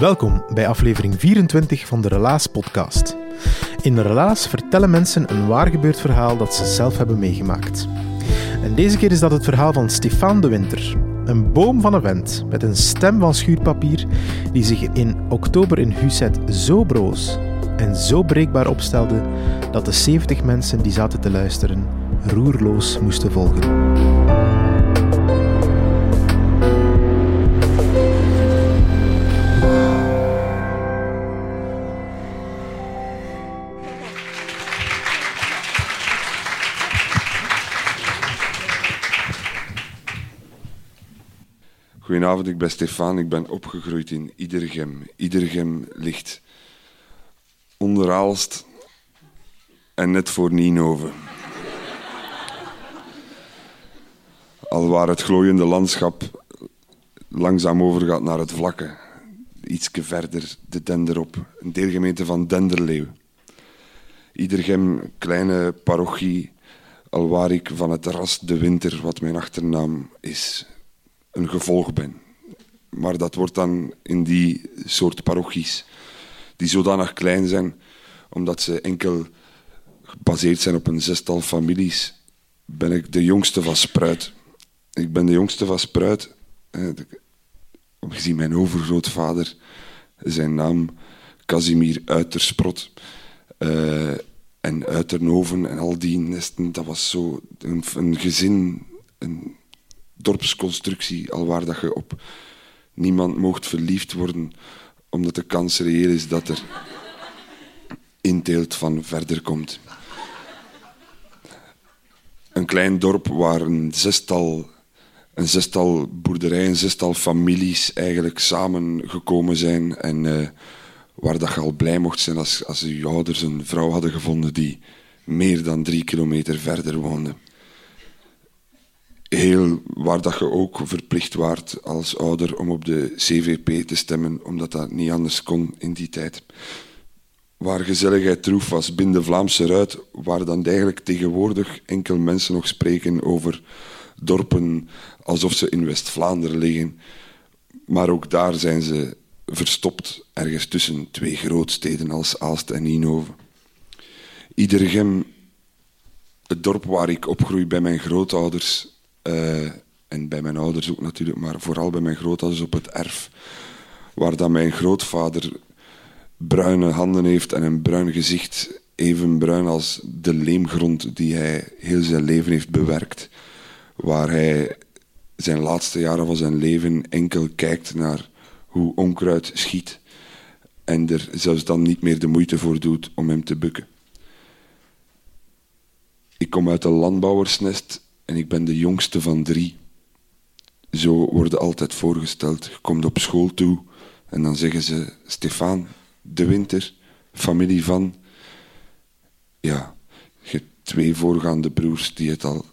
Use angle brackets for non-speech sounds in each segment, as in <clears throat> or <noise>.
Welkom bij aflevering 24 van de Relaas podcast. In de Relaas vertellen mensen een waargebeurd verhaal dat ze zelf hebben meegemaakt. En deze keer is dat het verhaal van Stefan de Winter, een boom van een vent met een stem van schuurpapier die zich in oktober in Huset zo broos en zo breekbaar opstelde dat de 70 mensen die zaten te luisteren roerloos moesten volgen. Ik ben Stefan. Ik ben opgegroeid in Iedergem. Iedergem ligt onder Aalst en net voor Nienhoven. Al waar het glooiende landschap langzaam overgaat naar het vlakke. Ietske verder de Dender op, een deelgemeente van Denderleeuw. Iedergem, kleine parochie, alwaar ik van het ras de winter, wat mijn achternaam is, een gevolg ben. Maar dat wordt dan in die soort parochies, die zodanig klein zijn, omdat ze enkel gebaseerd zijn op een zestal families, ben ik de jongste van Spruit. Ik ben de jongste van Spruit, gezien mijn overgrootvader, zijn naam Casimir Uitersprot. Uh, en Uiternoven en al die nesten, dat was zo een, een gezin, een dorpsconstructie, alwaar dat je op niemand mocht verliefd worden, omdat de kans reëel is dat er inteelt van verder komt. Een klein dorp waar een zestal, een zestal boerderijen, zestal families eigenlijk samengekomen zijn en uh, waar dat je al blij mocht zijn als, als je ouders een vrouw hadden gevonden die meer dan drie kilometer verder woonde heel waar dat je ook verplicht waart als ouder om op de CVP te stemmen, omdat dat niet anders kon in die tijd. Waar gezelligheid troef was binnen de Vlaamse ruit, waar dan eigenlijk tegenwoordig enkel mensen nog spreken over dorpen alsof ze in West-Vlaanderen liggen. Maar ook daar zijn ze verstopt, ergens tussen twee grootsteden als Aalst en Ninove. Iedergem, het dorp waar ik opgroei bij mijn grootouders, uh, en bij mijn ouders ook natuurlijk, maar vooral bij mijn grootouders op het erf. Waar dan mijn grootvader bruine handen heeft en een bruin gezicht, even bruin als de leemgrond die hij heel zijn leven heeft bewerkt. Waar hij zijn laatste jaren van zijn leven enkel kijkt naar hoe onkruid schiet en er zelfs dan niet meer de moeite voor doet om hem te bukken. Ik kom uit een landbouwersnest en ik ben de jongste van drie. Zo worden altijd voorgesteld. Je komt op school toe en dan zeggen ze: Stefan, de winter, familie van. Ja, je hebt twee voorgaande broers die het al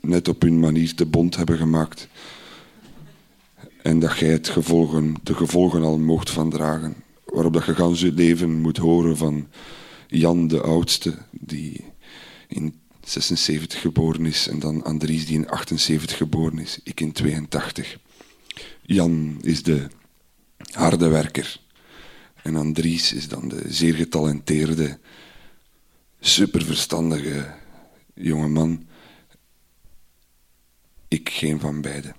net op hun manier te bond hebben gemaakt. En dat jij het gevolgen, de gevolgen al mocht van dragen. Waarop dat je gans je leven moet horen van Jan de oudste, die in 76 geboren is en dan Andries die in 78 geboren is, ik in 82. Jan is de harde werker en Andries is dan de zeer getalenteerde, superverstandige jonge man. Ik geen van beide.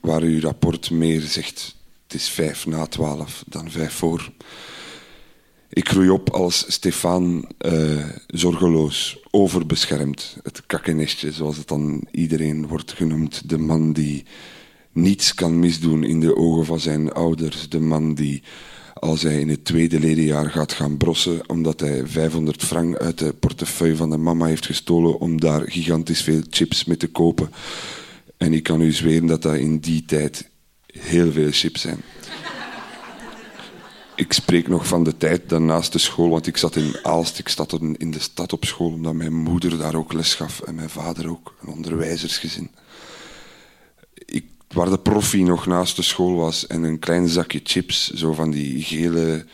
Waar uw rapport meer zegt Het is vijf na twaalf, dan vijf voor. Ik groei op als Stefan, uh, zorgeloos, overbeschermd. Het kakkenestje, zoals het dan iedereen wordt genoemd. De man die niets kan misdoen in de ogen van zijn ouders. De man die, als hij in het tweede ledenjaar gaat gaan brossen, omdat hij 500 frank uit de portefeuille van de mama heeft gestolen om daar gigantisch veel chips mee te kopen. En ik kan u zweren dat dat in die tijd heel veel chips zijn ik spreek nog van de tijd daarnaast de school, want ik zat in Aalst, ik zat in de stad op school, omdat mijn moeder daar ook les gaf en mijn vader ook, een onderwijzersgezin. Ik, waar de proffie nog naast de school was en een klein zakje chips, zo van die gele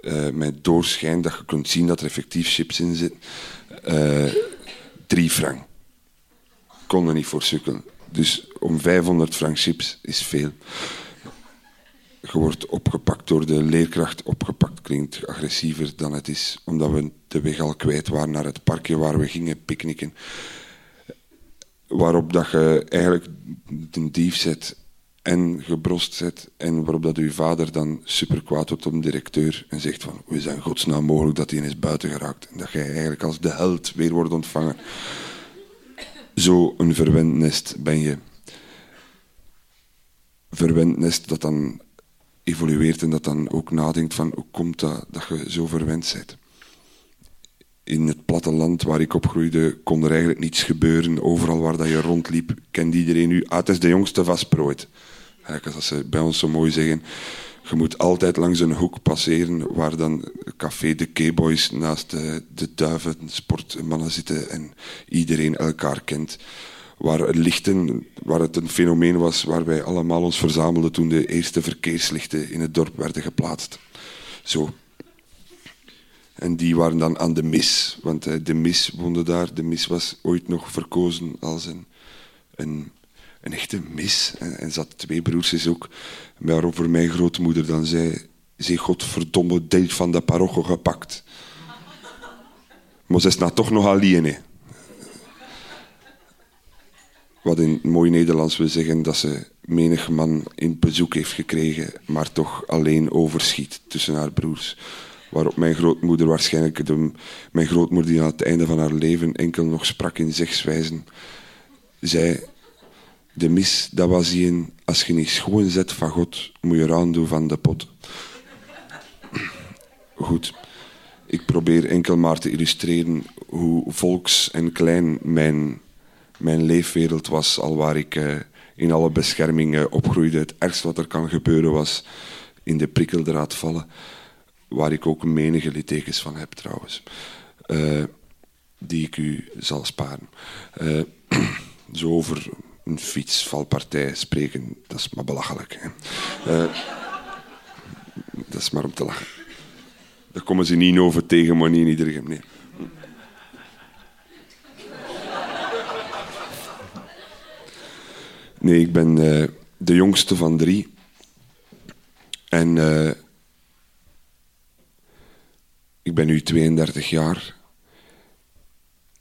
uh, met doorschijn, dat je kunt zien dat er effectief chips in zitten, uh, drie frank. Kon er niet voor sukkelen. Dus om 500 frank chips is veel je wordt opgepakt door de leerkracht. Opgepakt klinkt agressiever dan het is, omdat we de weg al kwijt waren naar het parkje waar we gingen picknicken. Waarop dat je eigenlijk een dief zet en gebrost zet. En waarop dat uw vader dan super kwaad wordt op de directeur en zegt van hoe het godsnaam mogelijk dat hij is buiten geraakt. En dat jij eigenlijk als de held weer wordt ontvangen. Zo een verwend nest ben je. Verwend nest dat dan evolueert en dat dan ook nadenkt van hoe komt dat dat je zo verwend bent. In het platteland waar ik opgroeide kon er eigenlijk niets gebeuren. Overal waar dat je rondliep kende iedereen u. Ah, het is de jongste vastprooit. Als ze bij ons zo mooi zeggen, je moet altijd langs een hoek passeren waar dan café de K-boys naast de, de duiven, sportmannen zitten en iedereen elkaar kent waar lichten, waar het een fenomeen was waar wij allemaal ons verzamelden toen de eerste verkeerslichten in het dorp werden geplaatst. Zo. En die waren dan aan de mis, want eh, de mis woonde daar. De mis was ooit nog verkozen als een, een, een echte mis. En, en zat twee broers ook, waarover mijn grootmoeder dan zei, ze godverdomme deel van de parochie gepakt. Maar ze is nou toch nog alleen. Wat in mooi Nederlands wil zeggen dat ze menig man in bezoek heeft gekregen, maar toch alleen overschiet tussen haar broers. Waarop mijn grootmoeder waarschijnlijk, de, mijn grootmoeder die aan het einde van haar leven enkel nog sprak in zegswijzen, zei, de mis, dat was een, als je niet schoon zet van God, moet je eraan doen van de pot. Goed. Ik probeer enkel maar te illustreren hoe volks en klein mijn mijn leefwereld was, al waar ik uh, in alle beschermingen opgroeide. Het ergste wat er kan gebeuren was in de prikkeldraad vallen, waar ik ook menige littekens van heb trouwens, uh, die ik u zal sparen. Uh, <clears throat> zo over een fietsvalpartij spreken, dat is maar belachelijk. Dat is maar om te lachen. Daar komen ze niet over tegen, maar niet in iedereen. Nee. Nee, ik ben uh, de jongste van drie. En uh, ik ben nu 32 jaar.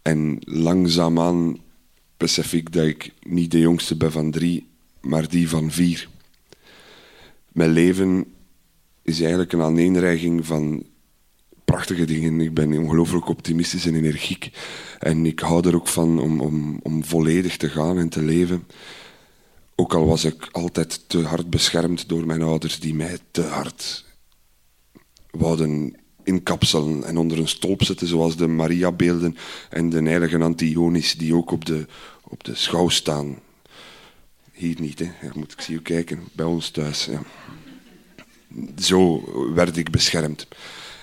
En langzaamaan besef ik dat ik niet de jongste ben van drie, maar die van vier. Mijn leven is eigenlijk een aaneenreiging van prachtige dingen. Ik ben ongelooflijk optimistisch en energiek. En ik hou er ook van om, om, om volledig te gaan en te leven. Ook al was ik altijd te hard beschermd door mijn ouders, die mij te hard wouden inkapselen en onder een stolp zetten, zoals de Maria-beelden en de heilige Antionis, die ook op de, op de schouw staan. Hier niet, hè. Ja, moet ik zie u kijken, bij ons thuis. Ja. Zo werd ik beschermd.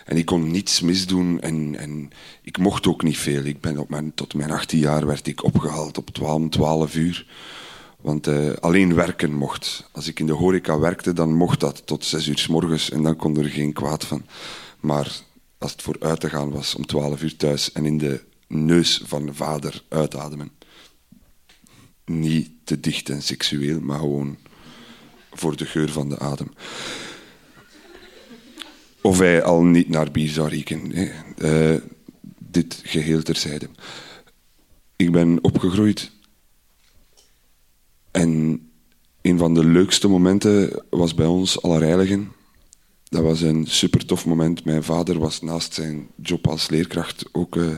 En ik kon niets misdoen en, en ik mocht ook niet veel. Ik ben op mijn, tot mijn 18 jaar werd ik opgehaald op 12, 12 uur want uh, alleen werken mocht. Als ik in de horeca werkte, dan mocht dat tot zes uur s morgens en dan kon er geen kwaad van. Maar als het voor uit te gaan was om twaalf uur thuis en in de neus van de vader uitademen. Niet te dicht en seksueel, maar gewoon voor de geur van de adem. Of hij al niet naar bier zou rieken. Uh, dit geheel terzijde. Ik ben opgegroeid en een van de leukste momenten was bij ons Allerheiligen. Dat was een super tof moment. Mijn vader was naast zijn job als leerkracht ook uh,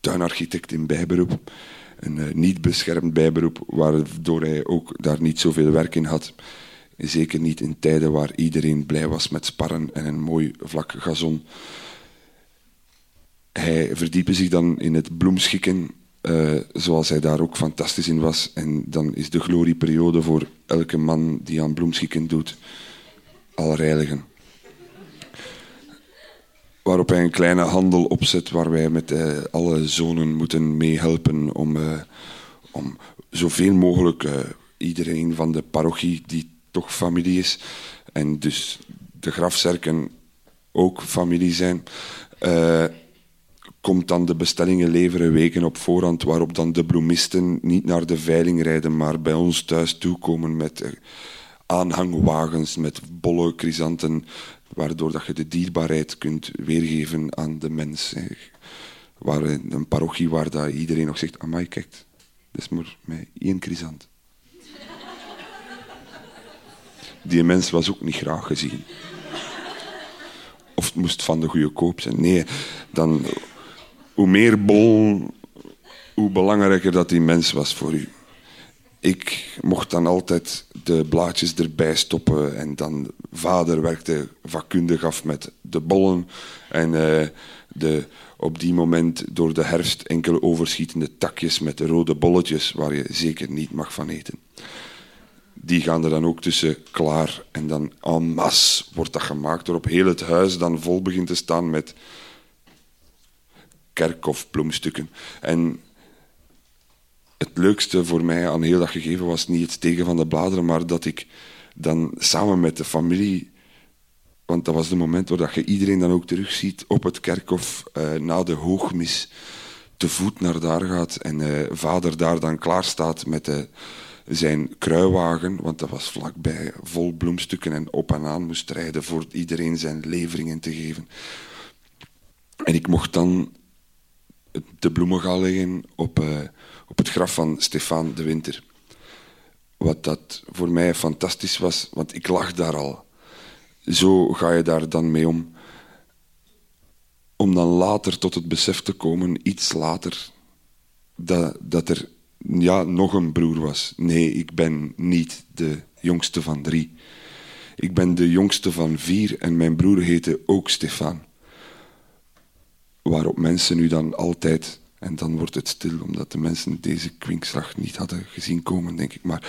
tuinarchitect in bijberoep. Een uh, niet beschermd bijberoep, waardoor hij ook daar niet zoveel werk in had. Zeker niet in tijden waar iedereen blij was met sparren en een mooi vlak gazon. Hij verdiepte zich dan in het bloemschikken, uh, zoals hij daar ook fantastisch in was. En dan is de glorieperiode voor elke man die aan bloemschikken doet, reiligen. Waarop hij een kleine handel opzet waar wij met uh, alle zonen moeten meehelpen om, uh, om zoveel mogelijk iedereen van de parochie die toch familie is. En dus de grafzerken ook familie zijn. Komt dan de bestellingen leveren weken op voorhand, waarop dan de bloemisten niet naar de veiling rijden, maar bij ons thuis toekomen met uh, aanhangwagens, met bolle chrysanten, waardoor dat je de dierbaarheid kunt weergeven aan de mens. Waar een parochie waar dat iedereen nog zegt, amai, kijk, dat is maar met één chrysant. <laughs> Die mens was ook niet graag gezien. Of het moest van de goede koop zijn. Nee, dan, hoe meer bol, hoe belangrijker dat die mens was voor u. Ik mocht dan altijd de blaadjes erbij stoppen en dan vader werkte vakkundig af met de bollen en uh, de op die moment door de herfst enkele overschietende takjes met rode bolletjes waar je zeker niet mag van eten die gaan er dan ook tussen klaar. En dan en masse wordt dat gemaakt, waarop heel het huis dan vol begint te staan met kerkhofbloemstukken. En het leukste voor mij aan heel dat gegeven was niet het steken van de bladeren, maar dat ik dan samen met de familie, want dat was het moment waar je iedereen dan ook terugziet op het kerkhof uh, na de hoogmis, te voet naar daar gaat en uh, vader daar dan klaar staat met de zijn kruiwagen, want dat was vlakbij, vol bloemstukken en op en aan moest rijden voor iedereen zijn leveringen te geven. En ik mocht dan de bloemen gaan leggen op, uh, op het graf van Stefan de Winter. Wat dat voor mij fantastisch was, want ik lag daar al. Zo ga je daar dan mee om. Om dan later tot het besef te komen, iets later, dat, dat er ja, nog een broer was. Nee, ik ben niet de jongste van drie. Ik ben de jongste van vier en mijn broer heette ook Stefan. Waarop mensen nu dan altijd, en dan wordt het stil omdat de mensen deze kwinkslag niet hadden gezien komen, denk ik. Maar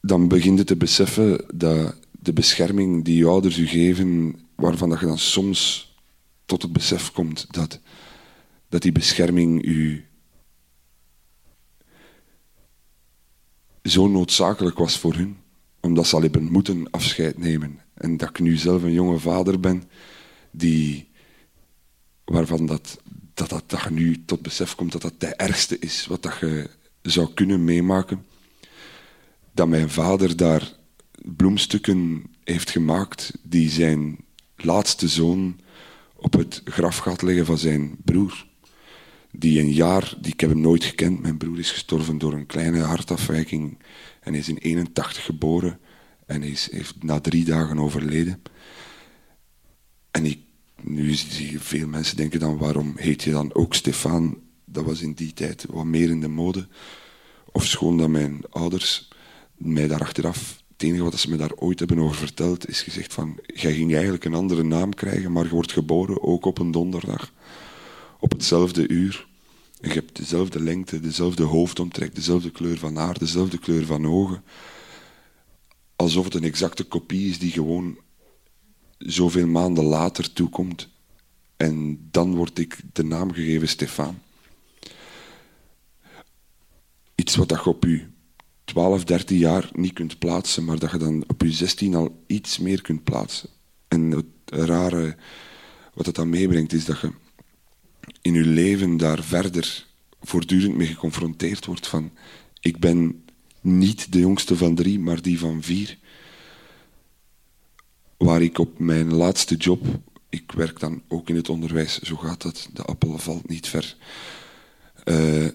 dan begin je te beseffen dat de bescherming die je ouders u geven, waarvan dat je dan soms tot het besef komt dat, dat die bescherming u zo noodzakelijk was voor hun, omdat ze al hebben moeten afscheid nemen. En dat ik nu zelf een jonge vader ben, die, waarvan dat, dat, dat, dat nu tot besef komt dat dat het ergste is wat dat je zou kunnen meemaken. Dat mijn vader daar bloemstukken heeft gemaakt die zijn laatste zoon op het graf gaat leggen van zijn broer die een jaar, die, ik heb hem nooit gekend, mijn broer is gestorven door een kleine hartafwijking en is in 81 geboren en is, heeft na drie dagen overleden. En ik, nu zie veel mensen denken dan, waarom heet je dan ook Stefan? Dat was in die tijd wat meer in de mode. Of schoon dat mijn ouders mij daar achteraf, het enige wat ze me daar ooit hebben over verteld, is gezegd van, jij ging eigenlijk een andere naam krijgen, maar je wordt geboren ook op een donderdag op hetzelfde uur. En je hebt dezelfde lengte, dezelfde hoofdomtrek, dezelfde kleur van haar, dezelfde kleur van ogen. Alsof het een exacte kopie is die gewoon zoveel maanden later toekomt. En dan word ik de naam gegeven Stefan. Iets wat je op je 12, 13 jaar niet kunt plaatsen, maar dat je dan op je 16 al iets meer kunt plaatsen. En het rare wat het dan meebrengt is dat je in uw leven daar verder voortdurend mee geconfronteerd wordt van ik ben niet de jongste van drie, maar die van vier. Waar ik op mijn laatste job, ik werk dan ook in het onderwijs, zo gaat dat, de appel valt niet ver. Uh,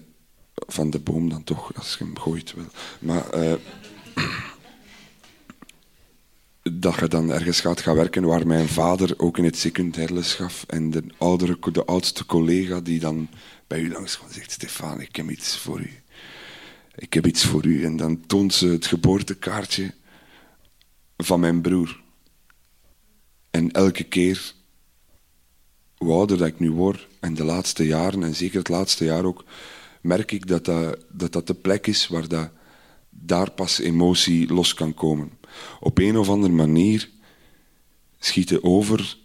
van de boom dan toch, als je hem gooit. Wel. Maar eh, <clears throat> dat je dan ergens gaat gaan werken waar mijn vader ook in het secundair les gaf en de, oudere, de oudste collega die dan bij u langs kwam zegt, Stefan, ik heb iets voor u. Ik heb iets voor u. En dan toont ze het geboortekaartje van mijn broer. En elke keer, hoe ouder dat ik nu word, en de laatste jaren, en zeker het laatste jaar ook, merk ik dat dat, dat, de plek is waar dat, daar pas emotie los kan komen. Op een of andere manier schieten over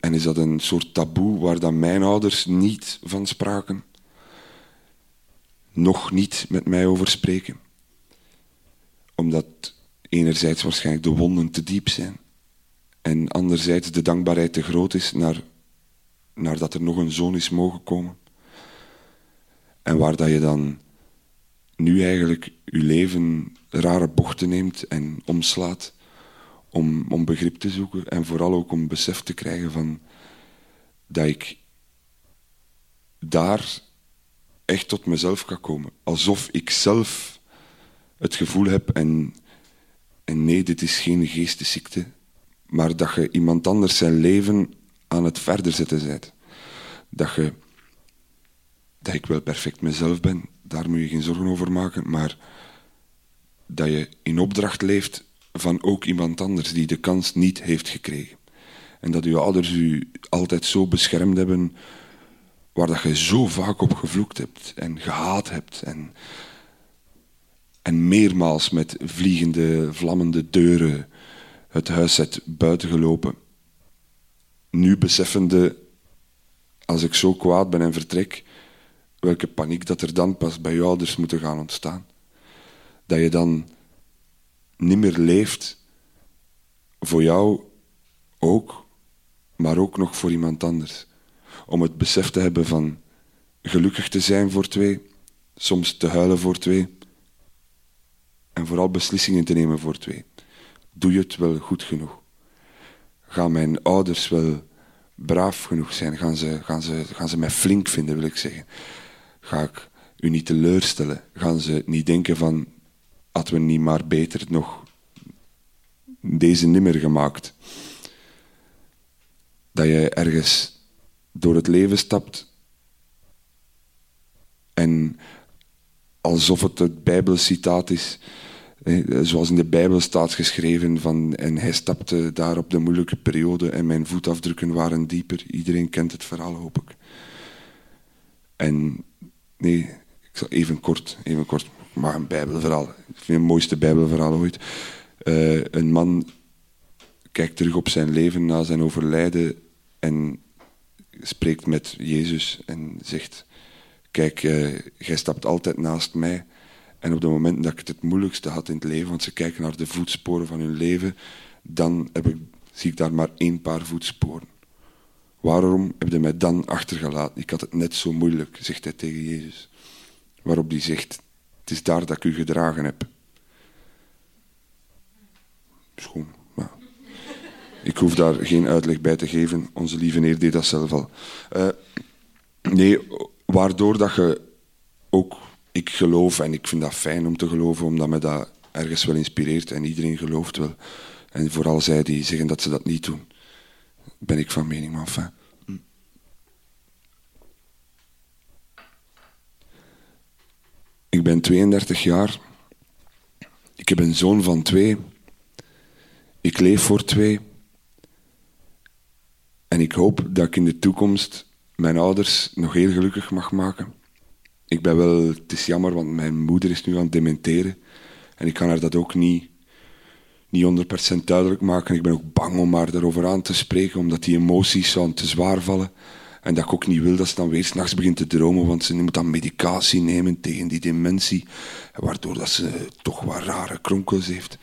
en is dat een soort taboe waar dan mijn ouders niet van spraken. Nog niet met mij over spreken. Omdat enerzijds waarschijnlijk de wonden te diep zijn. En anderzijds de dankbaarheid te groot is naar, naar dat er nog een zoon is mogen komen. En waar dat je dan nu eigenlijk je leven rare bochten neemt en omslaat om, om begrip te zoeken en vooral ook om besef te krijgen van dat ik daar echt tot mezelf kan komen. Alsof ik zelf het gevoel heb en, en nee, dit is geen geestesziekte, maar dat je iemand anders zijn leven aan het verder zetten bent. Dat, je, dat ik wel perfect mezelf ben, daar moet je geen zorgen over maken, maar dat je in opdracht leeft van ook iemand anders die de kans niet heeft gekregen. En dat uw ouders u altijd zo beschermd hebben, waar dat je zo vaak op gevloekt hebt en gehaat hebt en, en meermaals met vliegende, vlammende deuren het huis hebt buitengelopen. Nu beseffende, als ik zo kwaad ben en vertrek, welke paniek dat er dan pas bij je ouders moet gaan ontstaan. Dat je dan niet meer leeft voor jou ook, maar ook nog voor iemand anders. Om het besef te hebben van gelukkig te zijn voor twee, soms te huilen voor twee en vooral beslissingen te nemen voor twee. Doe je het wel goed genoeg? Gaan mijn ouders wel braaf genoeg zijn? Gaan ze, gaan ze, gaan ze mij flink vinden, wil ik zeggen? Ga ik u niet teleurstellen? Gaan ze niet denken van hadden we niet maar beter nog deze nimmer gemaakt. Dat je ergens door het leven stapt en alsof het het Bijbelcitaat is, zoals in de Bijbel staat geschreven van en hij stapte daar op de moeilijke periode en mijn voetafdrukken waren dieper. Iedereen kent het verhaal, hoop ik. En nee, ik zal even kort, even kort maar een bijbelverhaal. Ik vind het mooiste bijbelverhaal ooit. Uh, een man kijkt terug op zijn leven na zijn overlijden en spreekt met Jezus en zegt: Kijk, uh, jij stapt altijd naast mij. En op het moment dat ik het het moeilijkste had in het leven, want ze kijken naar de voetsporen van hun leven, dan heb ik, zie ik daar maar één paar voetsporen. Waarom heb je mij dan achtergelaten? Ik had het net zo moeilijk, zegt hij tegen Jezus. Waarop hij zegt: het is daar dat ik u gedragen heb. Schoon. Maar ik hoef daar geen uitleg bij te geven. Onze lieve Heer deed dat zelf al. Uh, nee, waardoor dat je ook... Ik geloof, en ik vind dat fijn om te geloven, omdat me dat ergens wel inspireert. En iedereen gelooft wel. En vooral zij die zeggen dat ze dat niet doen. Ben ik van mening, maar enfin... Ik ben 32 jaar. Ik heb een zoon van twee. Ik leef voor twee. En ik hoop dat ik in de toekomst mijn ouders nog heel gelukkig mag maken. Ik ben wel, het is jammer, want mijn moeder is nu aan het dementeren. En ik kan haar dat ook niet, niet 100% duidelijk maken. Ik ben ook bang om haar daarover aan te spreken, omdat die emoties zouden te zwaar vallen. En dat ik ook niet wil dat ze dan weer s'nachts begint te dromen, want ze moet dan medicatie nemen tegen die dementie, waardoor dat ze toch wat rare kronkels heeft.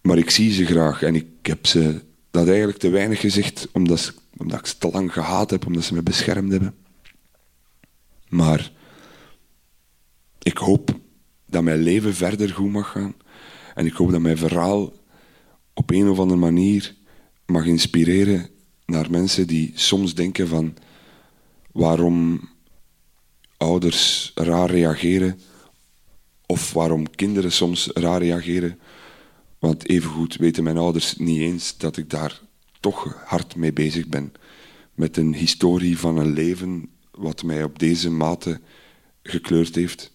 Maar ik zie ze graag en ik heb ze dat eigenlijk te weinig gezegd, omdat, omdat ik ze te lang gehaat heb, omdat ze me beschermd hebben. Maar ik hoop dat mijn leven verder goed mag gaan. En ik hoop dat mijn verhaal op een of andere manier mag inspireren naar mensen die soms denken van waarom ouders raar reageren of waarom kinderen soms raar reageren. Want evengoed weten mijn ouders niet eens dat ik daar toch hard mee bezig ben. Met een historie van een leven wat mij op deze mate gekleurd heeft.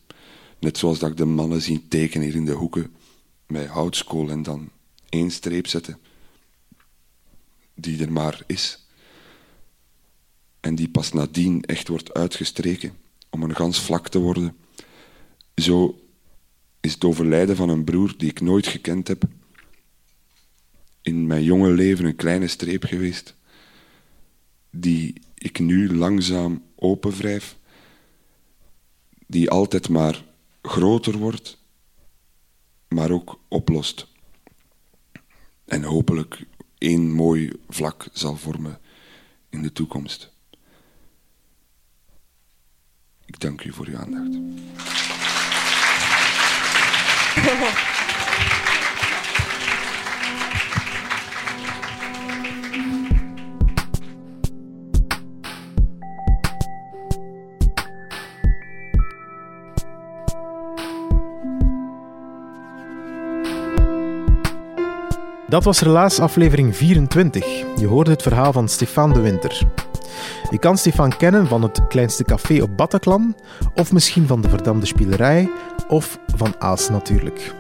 Net zoals dat ik de mannen zie tekenen hier in de hoeken met houtskool en dan één streep zetten. Die er maar is. En die pas nadien echt wordt uitgestreken om een gans vlak te worden. Zo is het overlijden van een broer die ik nooit gekend heb, in mijn jonge leven een kleine streep geweest, die ik nu langzaam openwrijf, die altijd maar groter wordt, maar ook oplost. En hopelijk één mooi vlak zal vormen in de toekomst. Ik dank u voor uw aandacht. <laughs> Dat was Relaas aflevering 24. Je hoorde het verhaal van Stefan de Winter. Je kan Stefan kennen van het kleinste café op Bataclan, of misschien van de verdamde spielerij, of van Aas natuurlijk.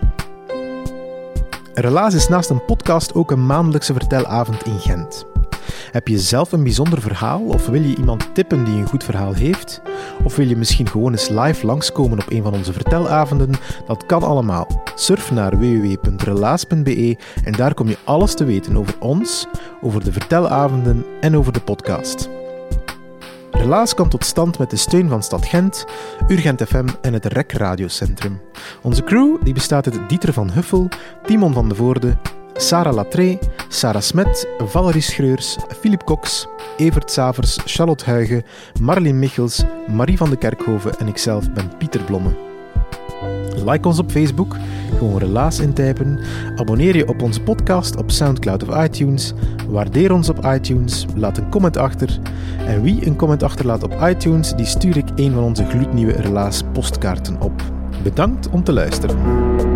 Relaas is naast een podcast ook een maandelijkse vertelavond in Gent. Heb je zelf een bijzonder verhaal of wil je iemand tippen die een goed verhaal heeft? Of wil je misschien gewoon eens live langskomen op een van onze vertelavonden? Dat kan allemaal. Surf naar www.relaas.be en daar kom je alles te weten over ons, over de vertelavonden en over de podcast. Relaas kwam tot stand met de steun van Stad Gent, Urgent FM en het REC Radiocentrum. Onze crew die bestaat uit Dieter van Huffel, Timon van de Voorde, Sarah Latré, Sarah Smet, Valerie Schreurs, Philip Cox, Evert Savers, Charlotte Huigen, Marlene Michels, Marie van de Kerkhoven en ikzelf ben Pieter Blomme. Like ons op Facebook, gewoon relaas intypen. Abonneer je op onze podcast op Soundcloud of iTunes. Waardeer ons op iTunes, laat een comment achter. En wie een comment achterlaat op iTunes, die stuur ik een van onze gloednieuwe relaas postkaarten op. Bedankt om te luisteren.